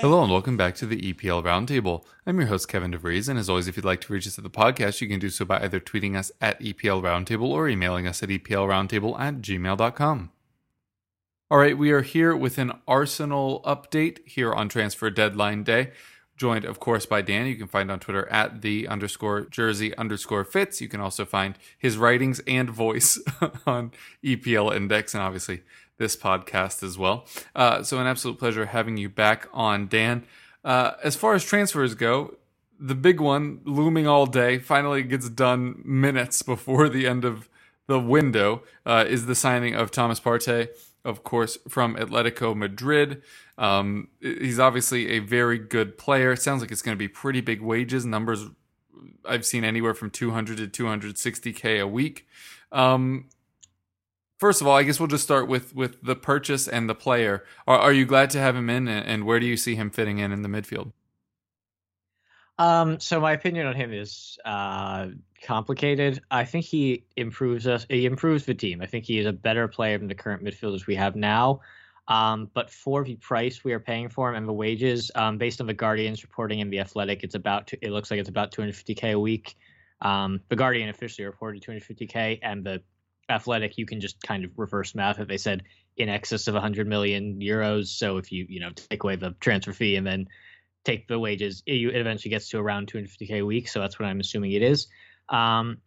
Hello and welcome back to the EPL Roundtable. I'm your host, Kevin DeVries, and as always, if you'd like to reach us at the podcast, you can do so by either tweeting us at EPL Roundtable or emailing us at EPLRoundtable at gmail.com. All right, we are here with an Arsenal update here on transfer deadline day. Joined, of course, by Dan. You can find on Twitter at the underscore jersey underscore fits. You can also find his writings and voice on EPL Index and obviously this podcast as well. Uh, so, an absolute pleasure having you back on, Dan. Uh, as far as transfers go, the big one looming all day finally gets done minutes before the end of the window uh, is the signing of Thomas Partey, of course, from Atletico Madrid. Um, he's obviously a very good player. It sounds like it's going to be pretty big wages. Numbers I've seen anywhere from 200 to 260k a week. Um, first of all, I guess we'll just start with with the purchase and the player. Are, are you glad to have him in, and, where do you see him fitting in in the midfield? Um, so my opinion on him is uh, complicated. I think he improves us. He improves the team. I think he is a better player than the current midfielders we have now. Um, but for the price we are paying for him and the wages, um, based on the Guardian's reporting in the Athletic, it's about to, it looks like it's about 250k a week. Um, the Guardian officially reported 250k, and the Athletic you can just kind of reverse math it. They said in excess of 100 million euros. So if you you know take away the transfer fee and then take the wages, it, it eventually gets to around 250k a week. So that's what I'm assuming it is. Um,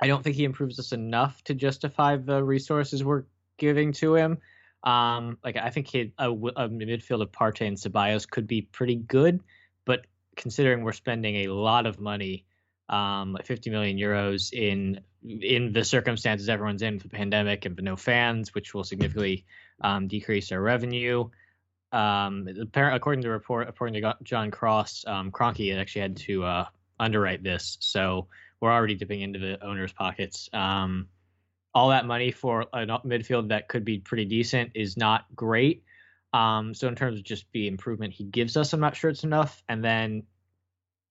I don't think he improves us enough to justify the resources we're giving to him. Um, like I think he, a, a midfield of Partey and Ceballos could be pretty good, but considering we're spending a lot of money, um, 50 million euros in in the circumstances everyone's in with the pandemic and no fans, which will significantly um, decrease our revenue. Um, according to report, according to John Cross, um, Kroenke actually had to uh, underwrite this, so we're already dipping into the owners' pockets. Um, all that money for a midfield that could be pretty decent is not great. Um, so in terms of just the improvement he gives us, I'm not sure it's enough. And then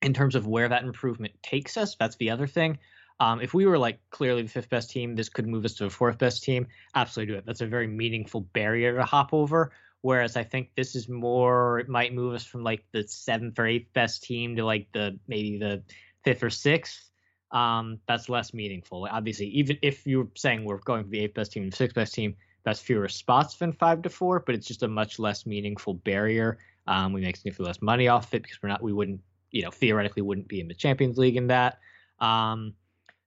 in terms of where that improvement takes us, that's the other thing. Um, if we were like clearly the fifth best team, this could move us to the fourth best team. Absolutely do it. That's a very meaningful barrier to hop over. Whereas I think this is more, it might move us from like the seventh or eighth best team to like the maybe the fifth or sixth um, that's less meaningful. Obviously, even if you're saying we're going for the eighth best team and sixth best team, that's fewer spots than five to four, but it's just a much less meaningful barrier. Um, we make significantly less money off it because we're not, we wouldn't, you know, theoretically wouldn't be in the Champions League in that. Um,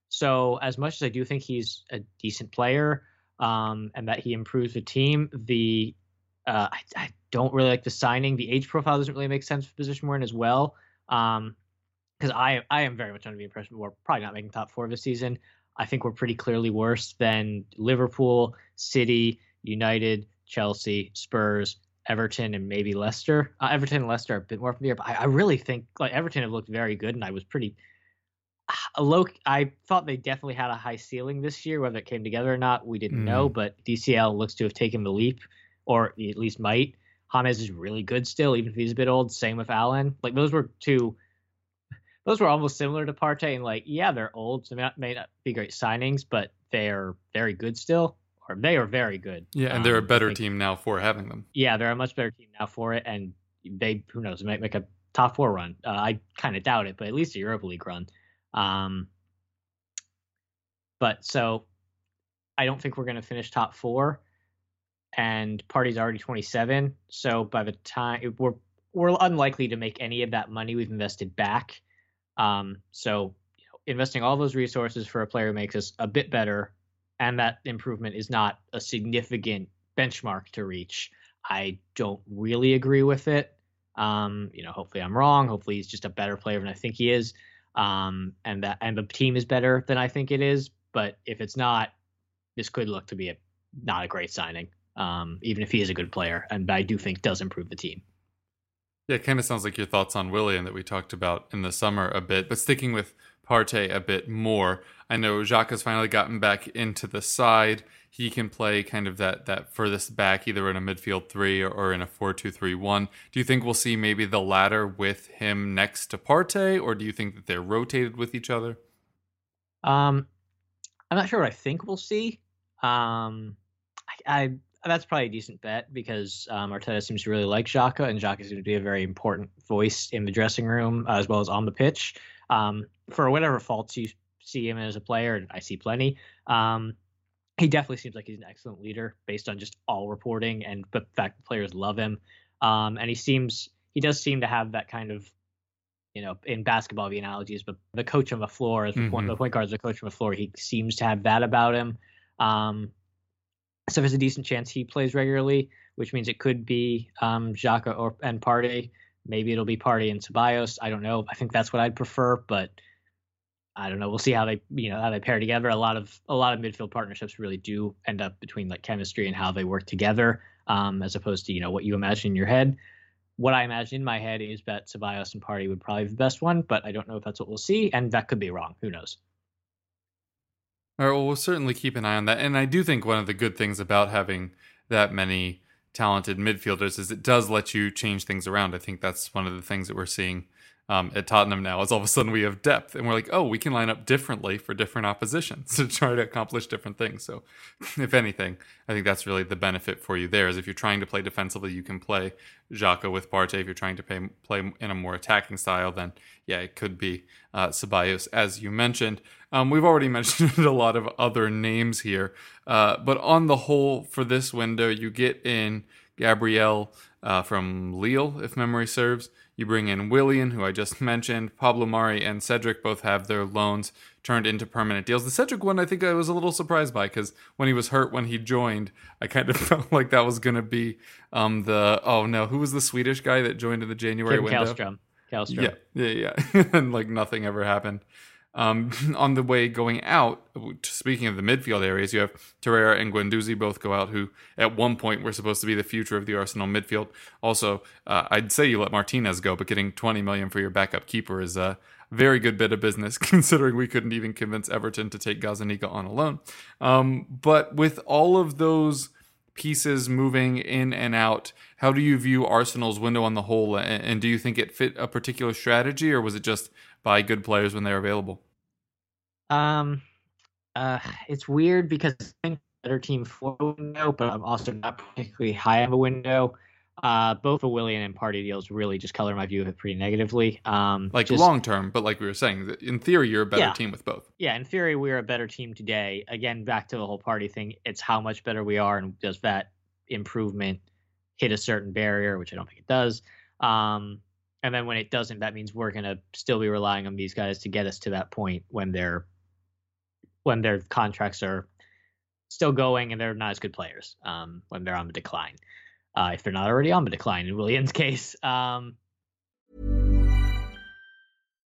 so as much as I do think he's a decent player um, and that he improves the team, the uh, I, I, don't really like the signing. The age profile doesn't really make sense for the position we're in as well. Um, because I I am very much under the impression we're probably not making top four this season. I think we're pretty clearly worse than Liverpool, City, United, Chelsea, Spurs, Everton, and maybe Leicester. Uh, Everton and Leicester are a bit more the but I, I, really think like Everton have looked very good, and I was pretty low. I thought they definitely had a high ceiling this year. Whether it came together or not, we didn't mm. know. But DCL looks to have taken the leap, or at least might. James is really good still, even if he's a bit old. Same with Allen. Like those were two those were almost similar to Partey. And like, yeah, they're old, so they may not be great signings, but they are very good still, or they are very good. Yeah, and they're a better team now for having them. Yeah, they're a much better team now for it, and they who knows might make a top four run. Uh, I kind of doubt it, but at least a Europa League run. Um, but so I don't think we're going to finish top four, and Partey's already 27. So by the time we're we're unlikely to make any of that money we've invested back um, so you know, investing all those resources for a player makes us a bit better, and that improvement is not a significant benchmark to reach. I don't really agree with it. Um, you know, hopefully I'm wrong. Hopefully he's just a better player than I think he is. Um, and that and the team is better than I think it is. But if it's not, this could look to be a not a great signing. Um, even if he is a good player, and I do think does improve the team. Yeah, it kind of sounds like your thoughts on Willian that we talked about in the summer a bit, but sticking with Partey a bit more. I know Xhaka has finally gotten back into the side. He can play kind of that that furthest back, either in a midfield three or, or in a four-two-three-one. Do you think we'll see maybe the latter with him next to Partey, or do you think that they're rotated with each other? Um, I'm not sure what I think we'll see. Um, I, I that's probably a decent bet because um, Arteta seems to really like Xhaka, and Xhaka is going to be a very important voice in the dressing room uh, as well as on the pitch. Um, for whatever faults you see him as a player, and I see plenty, um, he definitely seems like he's an excellent leader based on just all reporting and the fact that players love him. Um, and he seems he does seem to have that kind of you know, in basketball, the analogies, but the coach on the floor, as the, mm-hmm. point, the point guard is the coach on the floor, he seems to have that about him. Um, so there's a decent chance he plays regularly, which means it could be um, Xhaka or and Partey. Maybe it'll be Partey and Ceballos. I don't know. I think that's what I'd prefer, but I don't know. We'll see how they you know how they pair together. A lot of a lot of midfield partnerships really do end up between like chemistry and how they work together, um, as opposed to you know what you imagine in your head. What I imagine in my head is that Ceballos and Partey would probably be the best one, but I don't know if that's what we'll see, and that could be wrong. Who knows? All right, well, we'll certainly keep an eye on that. And I do think one of the good things about having that many talented midfielders is it does let you change things around. I think that's one of the things that we're seeing um, at Tottenham now is all of a sudden we have depth and we're like, oh, we can line up differently for different oppositions to try to accomplish different things. So, if anything, I think that's really the benefit for you there is if you're trying to play defensively, you can play Xhaka with Partey. If you're trying to pay, play in a more attacking style, then yeah, it could be uh, Ceballos, as you mentioned. Um, we've already mentioned a lot of other names here, uh, but on the whole, for this window, you get in Gabriel uh, from Lille, if memory serves. You bring in Willian, who I just mentioned. Pablo Mari and Cedric both have their loans turned into permanent deals. The Cedric one, I think I was a little surprised by because when he was hurt when he joined, I kind of felt like that was going to be um, the oh no, who was the Swedish guy that joined in the January Kim window? Kallstrom. Kallstrom. Yeah, yeah, yeah, and like nothing ever happened. Um, on the way going out, speaking of the midfield areas, you have Torreira and Guendouzi both go out, who at one point were supposed to be the future of the Arsenal midfield. Also, uh, I'd say you let Martinez go, but getting 20 million for your backup keeper is a very good bit of business, considering we couldn't even convince Everton to take Gazzaniga on alone. Um, but with all of those pieces moving in and out, how do you view Arsenal's window on the whole? And do you think it fit a particular strategy, or was it just buy good players when they're available? Um, uh, it's weird because I think better team for window, but I'm also not particularly high on the window. Uh, both the Willian and Partey deals really just color my view of it pretty negatively. Um, like just, long term, but like we were saying, in theory, you're a better yeah. team with both. Yeah, in theory, we're a better team today. Again, back to the whole Partey thing. It's how much better we are, and does that improvement hit a certain barrier, which I don't think it does. Um, and then when it doesn't, that means we're going to still be relying on these guys to get us to that point when they're when their contracts are still going and they're not as good players um, when they're on the decline. Uh, if they're not already on the decline in Willian's case. Um,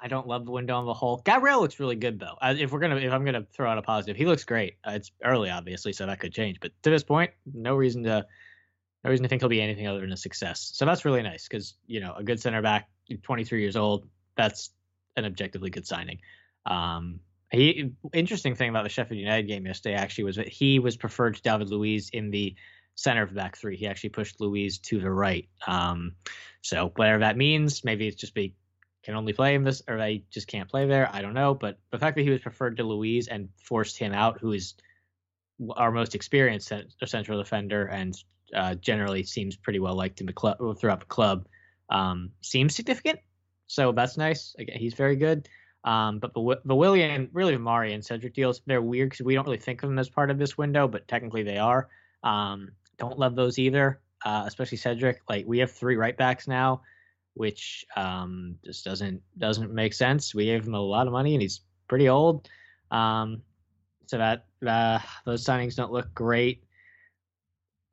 I don't love the window on the whole. Gabriel looks really good though. If we're gonna, if I'm gonna throw out a positive, he looks great. Uh, it's early, obviously, so that could change. But to this point, no reason to, no reason to think he'll be anything other than a success. So that's really nice because you know a good center back, 23 years old. That's an objectively good signing. Um, he interesting thing about the Sheffield United game yesterday actually was that he was preferred to David Luiz in the center of the back three. He actually pushed Luiz to the right. Um, so whatever that means, maybe it's just be can only play him this, or they just can't play there. I don't know. But the fact that he was preferred to Luiz and forced him out, who is our most experienced central defender and uh, generally seems pretty well liked in the club throughout the club, um, seems significant. So that's nice. Again, he's very good. Um, but the, the really the Mari and Cedric deals, they're weird because we don't really think of them as part of this window, but technically they are. Um, don't love those either, uh, especially Cedric. Like we have three right backs now, which um, just doesn't doesn't make sense. We gave him a lot of money and he's pretty old, um, so that uh, those signings don't look great.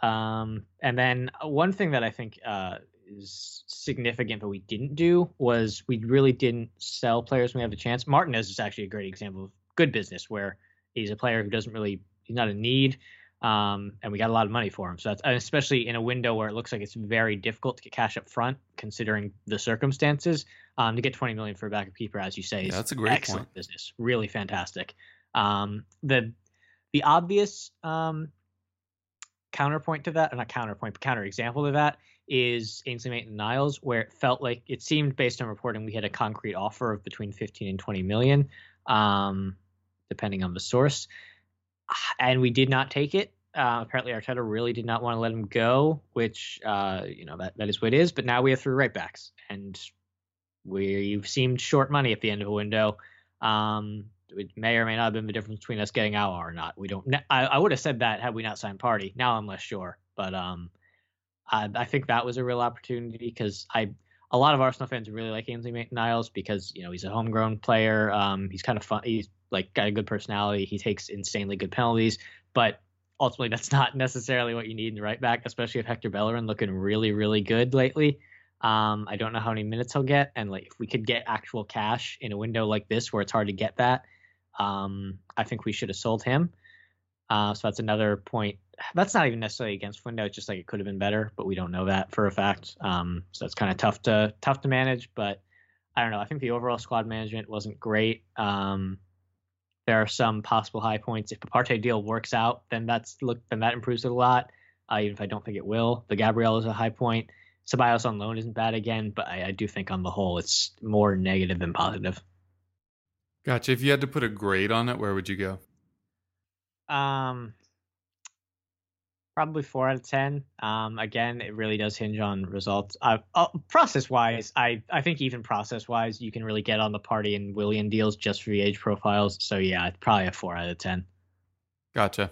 Um, and then one thing that I think uh, is significant that we didn't do was we really didn't sell players when we have the chance. Martinez is actually a great example of good business where he's a player who doesn't really he's not a need. Um, and we got a lot of money for him. So that's especially in a window where it looks like it's very difficult to get cash up front, considering the circumstances. Um, to get 20 million for a backup keeper, as you say, yeah, is that's a great excellent point. business. Really fantastic. Um, the the obvious um, counterpoint to that, or not counterpoint, but counter example to that is Ainsley Maitland Niles, where it felt like it seemed based on reporting we had a concrete offer of between 15 and 20 million, um, depending on the source, and we did not take it. Uh, apparently, Arteta really did not want to let him go, which uh, you know that that is what it is. But now we have three right backs, and we've seemed short money at the end of a window. Um, it may or may not have been the difference between us getting out or not. We don't. I, I would have said that had we not signed Partey. Now I'm less sure, but um, I, I think that was a real opportunity because I a lot of Arsenal fans really like Ainsley Maitland-Niles because you know he's a homegrown player. Um, he's kind of fun. He's like got a good personality. He takes insanely good penalties, but ultimately that's not necessarily what you need in the right back, especially if Hector Bellerin looking really really good lately. Um, I don't know how many minutes he'll get, and like if we could get actual cash in a window like this where it's hard to get that, um, I think we should have sold him. Uh, so that's another point. That's not even necessarily against window. It's just like it could have been better, but we don't know that for a fact. Um, so it's kind of tough to tough to manage. But I don't know. I think the overall squad management wasn't great. Um, there are some possible high points. If the Partey deal works out, then that's look then that improves it a lot. Uh, even if I don't think it will, the Gabriel is a high point. Ceballos on loan isn't bad again, but I, I do think on the whole it's more negative than positive. Gotcha. If you had to put a grade on it, where would you go? Um, probably four out of ten. Um, again, it really does hinge on results. Uh, uh process wise, I I think even process wise, you can really get on the Partey and Willian deals just for the age profiles. So yeah, probably a four out of ten. Gotcha.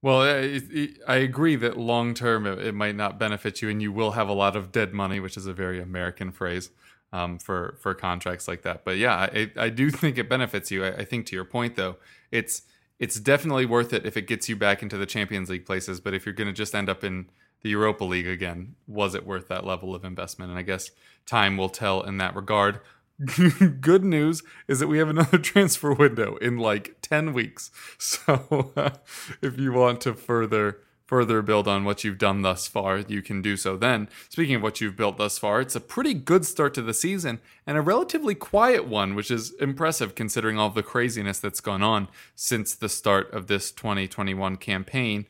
Well, it, I agree that long term it, it, might not benefit you, and you will have a lot of dead money, which is a very American phrase um, for for contracts like that. But yeah, I, I do think it benefits you. I, I think to your point though, it's it's definitely worth it if it gets you back into the Champions League places. But if you're going to just end up in the Europa League again, was it worth that level of investment? And I guess time will tell in that regard. Good news is that we have another transfer window in like 10 weeks. So uh, if you want to further further build on what you've done thus far, you can do so then. Speaking of what you've built thus far, it's a pretty good start to the season and a relatively quiet one, which is impressive considering all the craziness that's gone on since the start of this 2021 campaign.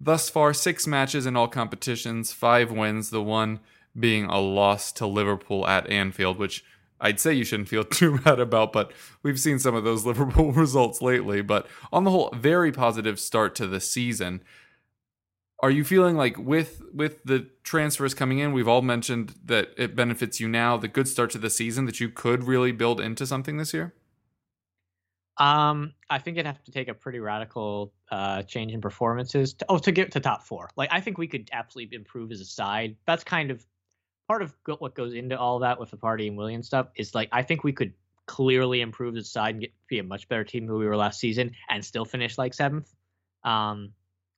Thus far, six matches in all competitions, five wins, the one being a loss to Liverpool at Anfield, which I'd say you shouldn't feel too bad about, but we've seen some of those Liverpool results lately. But on the whole, very positive start to the season are you feeling like with with the transfers coming in we've all mentioned that it benefits you now the good start to the season that you could really build into something this year? Um i think it'd have to take a pretty radical uh change in performances to, oh to get to top four. Like i think we could absolutely improve as a side. That's kind of part of what goes into all that with the Partey and Willian stuff is like i think we could clearly improve the side and get be a much better team than we were last season and still finish like seventh. Um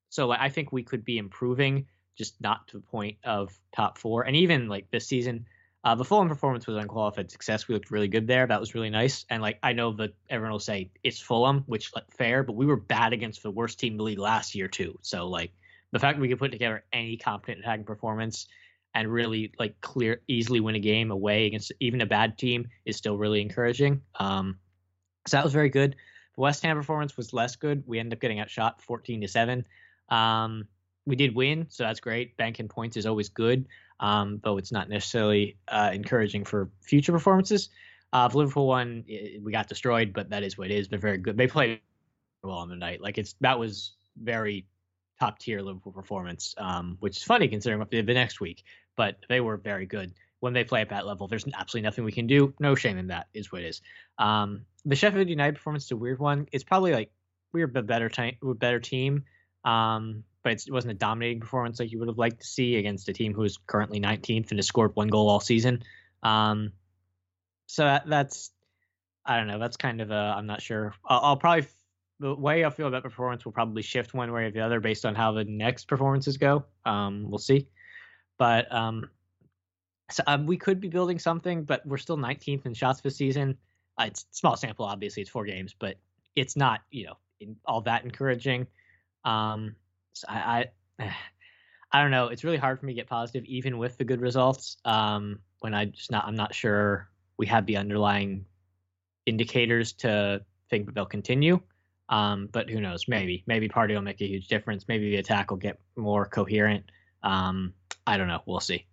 so like, I think we could be improving, just not to the point of top four. And even like this season, Uh, the Fulham performance was unqualified success. We looked really good there. That was really nice. And like I know that everyone will say it's Fulham, which like fair, but we were bad against the worst team in the league last year too. So like the fact that we could put together any competent attacking performance and really like clear easily win a game away against even a bad team is still really encouraging. Um, so that was very good. The West Ham performance was less good. We ended up getting outshot 14 to seven. Um, we did win, so that's great. Banking points is always good, um, though it's not necessarily uh, encouraging for future performances. Uh, the Liverpool one, we got destroyed, but that is what it is. They're very good. They played well on the night. Like it's that was very top tier Liverpool performance, um, which is funny considering what they did the next week. But they were very good when they play at that level. There's absolutely nothing we can do. No shame in that. Is what it is. Um, the Sheffield United performance is a weird one. It's probably like we're a better team, better team. Um, but it wasn't a dominating performance like you would have liked to see against a team who is currently 19th and has scored one goal all season. Um, so that, that's I don't know. That's kind of a I'm not sure. I'll, I'll probably the way I feel about performance will probably shift one way or the other based on how the next performances go. Um, we'll see. But um, so um, we could be building something, but we're still 19th in shots this season. Uh, it's small sample, obviously. It's four games, but it's not you know all that encouraging. Um, so I, I, I don't know. It's really hard for me to get positive, even with the good results. Um, when I just not, I'm not sure we have the underlying indicators to think that they'll continue. Um, but who knows? Maybe, maybe Partey will make a huge difference. Maybe the attack will get more coherent. Um, I don't know. We'll see.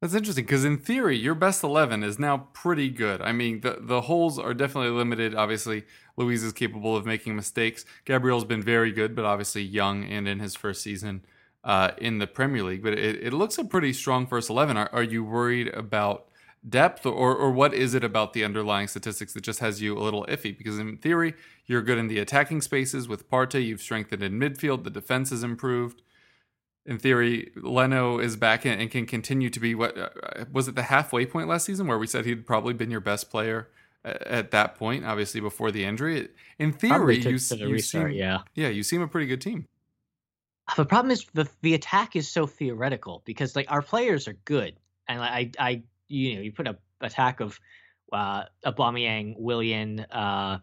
That's interesting because in theory, your best eleven is now pretty good. I mean, the the holes are definitely limited. Obviously, Luiz is capable of making mistakes. Gabriel's been very good, but obviously young and in his first season uh, in the Premier League. But it, it looks a pretty strong first eleven. Are, are you worried about depth, or or what is it about the underlying statistics that just has you a little iffy? Because in theory, you're good in the attacking spaces with Partey. You've strengthened in midfield. The defense has improved in theory, Leno is back and, can continue to be what uh, was it the halfway point last season where we said he'd probably been your best player at that point, obviously before the injury. In theory, you, you restart, seem, yeah, yeah, you seem a pretty good team. The problem is the the attack is so theoretical because like our players are good, and I I you know you put a attack of uh, Aubameyang, Willian, uh,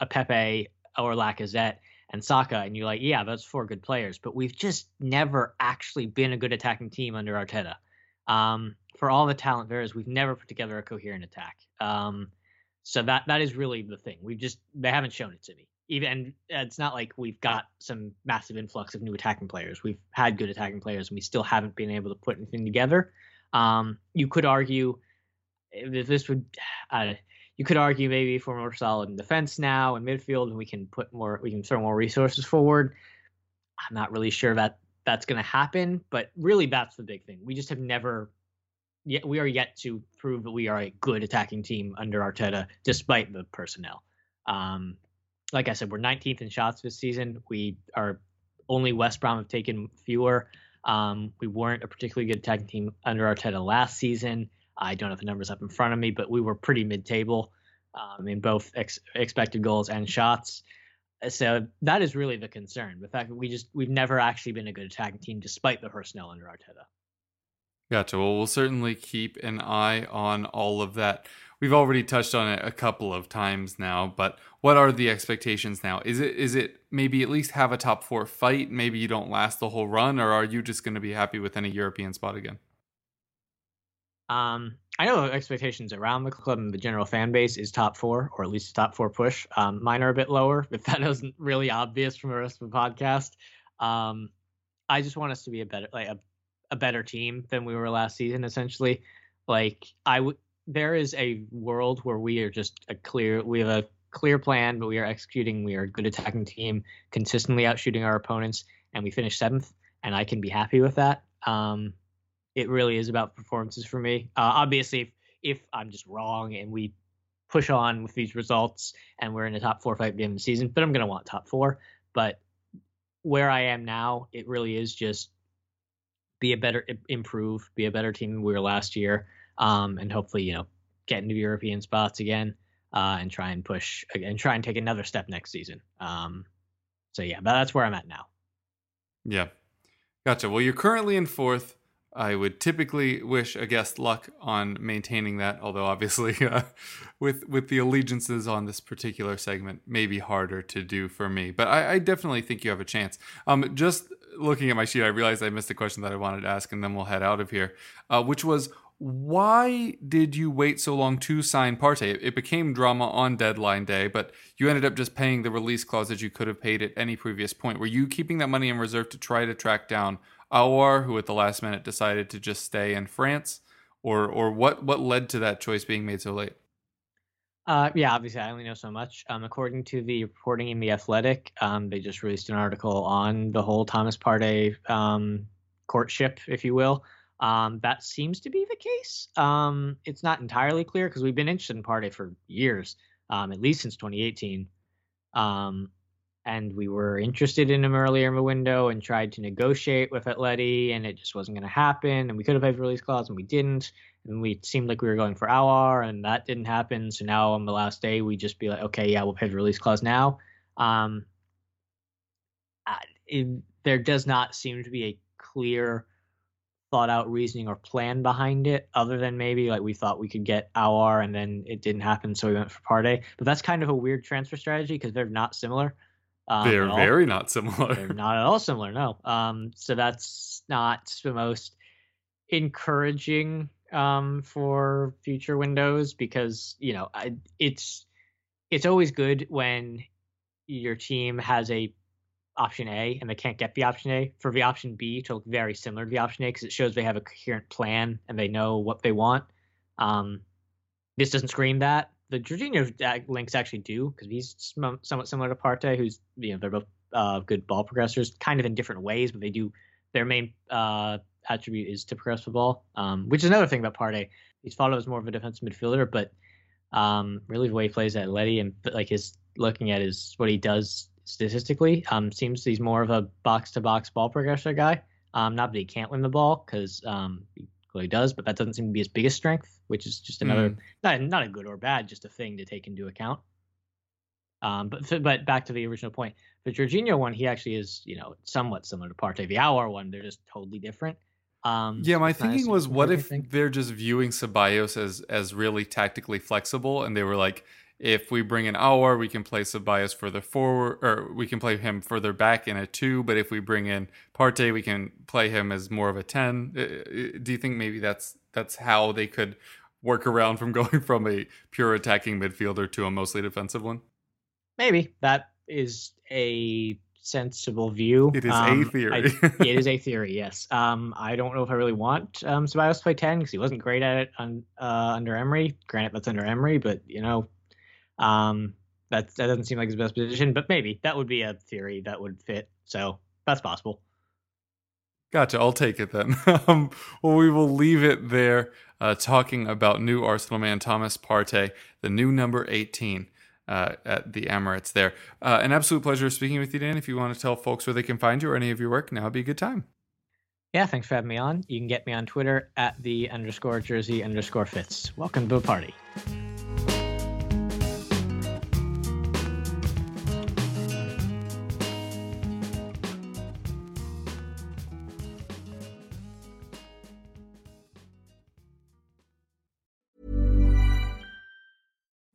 a Pepe or Lacazette and Saka, and you're like, yeah, those four good players, but we've just never actually been a good attacking team under Arteta. Um, for all the talent there is, we've never put together a coherent attack. Um, so that that is really the thing. We've just they haven't shown it to me. Even it's not like we've got some massive influx of new attacking players. We've had good attacking players, and we still haven't been able to put anything together. Um, you could argue this would, uh, you could argue maybe if we're more solid in defense now and midfield, and we can put more, we can throw more resources forward. I'm not really sure that that's going to happen, but really that's the big thing. We just have never yet we are yet to prove that we are a good attacking team under Arteta, despite the personnel. Um, like I said, we're 19th in shots this season. We are only West Brom have taken fewer. Um, we weren't a particularly good attacking team under Arteta last season. I don't have the numbers up in front of me, but we were pretty mid-table um, in both ex- expected goals and shots. So that is really the concern. The fact that we just we've never actually been a good attacking team despite the personnel under Arteta. Gotcha. Well, we'll certainly keep an eye on all of that. We've already touched on it a couple of times now, but what are the expectations now? Is it is it maybe at least have a top four fight? Maybe you don't last the whole run, or are you just going to be happy with any European spot again? Um, I know expectations around the club and the general fan base is top four, or at least top four push. Um, mine are a bit lower, if that isn't really obvious from the rest of the podcast. Um, I just want us to be a better, like a, a better team than we were last season. Essentially, like I would, there is a world where we are just a clear, we have a clear plan, but we are executing. We are a good attacking team, consistently outshooting our opponents, and we finish seventh. And I can be happy with that. Um, it really is about performances for me. Uh, obviously, if, if I'm just wrong and we push on with these results and we're in a top four fight of the season, but I'm going to want top four. But where I am now, it really is just be a better, improve, be a better team than we were last year, um, and hopefully, you know, get into European spots again uh, and try and push and try and take another step next season. Um, so yeah, but that's where I'm at now. Yeah, gotcha. Well, you're currently in fourth I would typically wish a guest luck on maintaining that, although obviously uh, with with the allegiances on this particular segment, may be harder to do for me. But I, I definitely think you have a chance. Um, just looking at my sheet, I realized I missed a question that I wanted to ask, and then we'll head out of here, uh, which was why did you wait so long to sign Partey? It became drama on deadline day, but you ended up just paying the release clause that you could have paid at any previous point. Were you keeping that money in reserve to try to track down Aouar, who at the last minute decided to just stay in France, or or what what led to that choice being made so late? Uh, yeah, obviously, I only know so much. Um, according to the reporting in the Athletic, um, they just released an article on the whole Thomas Partey um, courtship, if you will. Um, that seems to be the case. Um, it's not entirely clear because we've been interested in Partey for years, um, at least since 2018. Um, and we were interested in him earlier in the window and tried to negotiate with Atleti, and it just wasn't going to happen. And we could have had release clause, and we didn't. And we seemed like we were going for Aouar, and that didn't happen. So now on the last day, we just be like, okay, yeah, we'll pay the release clause now. Um, it, there does not seem to be a clear thought out reasoning or plan behind it, other than maybe like we thought we could get Aouar and then it didn't happen, so we went for Partey. But that's kind of a weird transfer strategy because they're not similar. Um, they're very not similar. They're not at all similar. No. Um, so that's not the most encouraging um, for future windows because you know I, it's it's always good when your team has a option A and they can't get the option A for the option B to look very similar to the option A because it shows they have a coherent plan and they know what they want. Um, this doesn't scream that. The Jorginho links actually do because he's somewhat similar to Partey, who's you know they're both uh, good ball progressors, kind of in different ways, but they do their main uh, attribute is to progress the ball, um, which is another thing about Partey. He's thought of as more of a defensive midfielder, but um, really the way he plays at Atleti and like his looking at his what he does statistically. Um, seems he's more of a box to box ball progressor guy. Um, not that he can't win the ball because um, clearly does, but that doesn't seem to be his biggest strength, which is just another mm. not not a good or bad, just a thing to take into account. Um, but but back to the original point, the Jorginho one, he actually is you know somewhat similar to Partey. The Aouar one, they're just totally different. Um, yeah, my thinking was, what if they're just viewing Ceballos as as really tactically flexible, and they were like, if we bring an Aouar, we can play Ceballos further forward, or we can play him further back in a two. But if we bring in Partey, we can play him as more of a ten. Uh, uh, do you think maybe that's that's how they could work around from going from a pure attacking midfielder to a mostly defensive one? Maybe that is a sensible view. It is um, a theory. I, it is a theory. Yes. Um, I don't know if I really want um, Ceballos to play ten because he wasn't great at it on, uh, under Emery. Granted, that's under Emery, but you know um, that that doesn't seem like his best position, but maybe that would be a theory that would fit. So that's possible. Gotcha. I'll take it then. um, well, we will leave it there. Uh, talking about new Arsenal man Thomas Partey, the new number 18 uh, at the Emirates. There, uh, an absolute pleasure speaking with you, Dan. If you want to tell folks where they can find you or any of your work, now would be a good time. Yeah, thanks for having me on. You can get me on Twitter at the underscore jersey underscore fits. Welcome to the party.